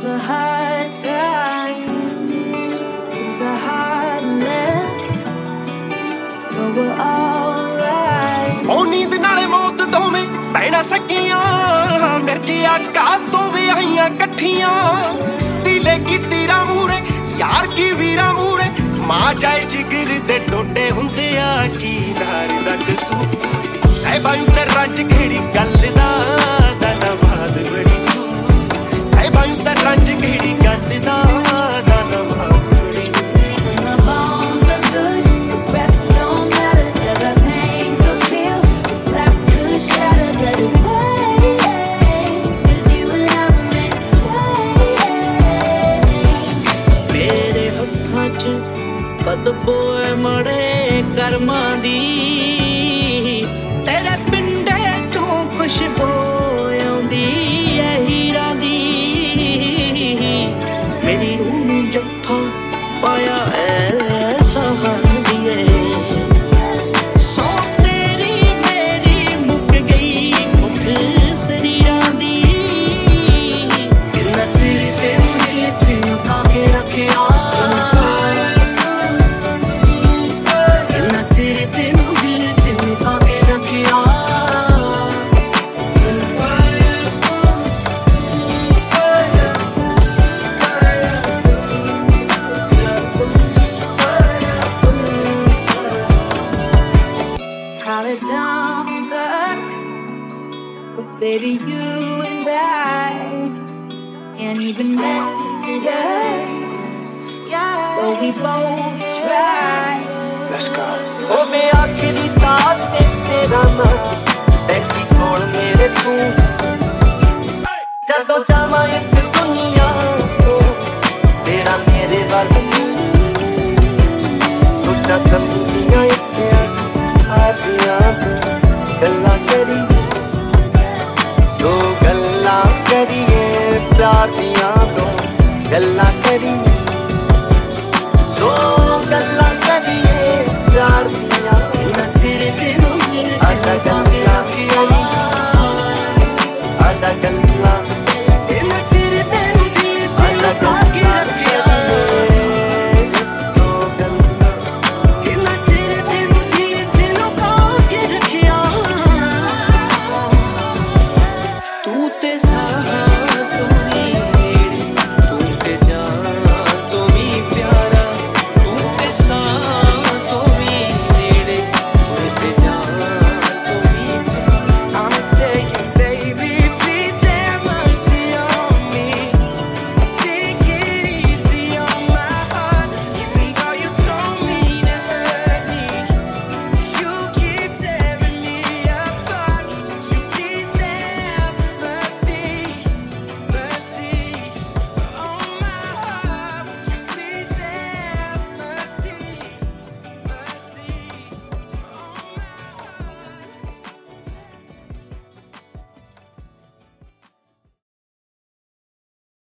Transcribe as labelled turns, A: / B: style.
A: the hard times, took a hard left, but we're alright.
B: ਉਹ ਨੀਂਦ ਨਾਲੇ ਮੌਤ ਦੋਵੇਂ ਪੈਣਾ ਸਕੀਆਂ ਮਿਰਜੀ ਆਕਾਸ਼ ਤੋਂ ਵੀ ਆਈਆਂ ਇਕੱਠੀਆਂ ਦਿਲੇ ਕੀ ਤੀਰਾ ਮੂਰੇ ਯਾਰ ਕੀ ਵੀਰਾ ਮੂਰੇ ਮਾਂ ਜਾਏ ਜਿਗਰ ਦੇ ਟੋਟੇ ਹੁੰਦੇ ਆ
C: ਬਦਬੋ ਮੜੇ ਕਰਮਾਂ ਦੀ। ਤੇਰੇ ਪਿੰਡੇ ਚੋਂ ਖੁਸ਼ਬੂ ਆਉਂਦੀ ਐ ਹੀਰਾਂ ਦੀ। ਮੇਰੀ ਰੂਹ ਨੂੰ ਜੱਫਾ
A: baby, you can't even mess it up. But we both try.
B: let's go ਓ ਮੈਂ ਆਖਰੀ ਸਾਹ ਤੇ ਤੇਰਾ ਨਾਂ ਬੈਠੀ ਕੋਲ ਮੇਰੇ ਤੂੰ ਜਦੋਂ ਜਾਵਾਂ ਇਸ ਦੁਨੀਆ ਤੋਂ ਤੇਰਾ ਮੇਰੇ ਵੱਲ ਸੁੱਚਾ ਸਮਝੀਆਂ ਇੱਥੇ ਆ ਗਿਆ ਗੱਲਾਂ ਕਰੀ ਜੋ ਗੱਲਾਂ ਕਰੀਏ ਪਿਆਰ ਦੀਆਂ ਤੋਂ ਗੱਲਾਂ ਕਰੀਏ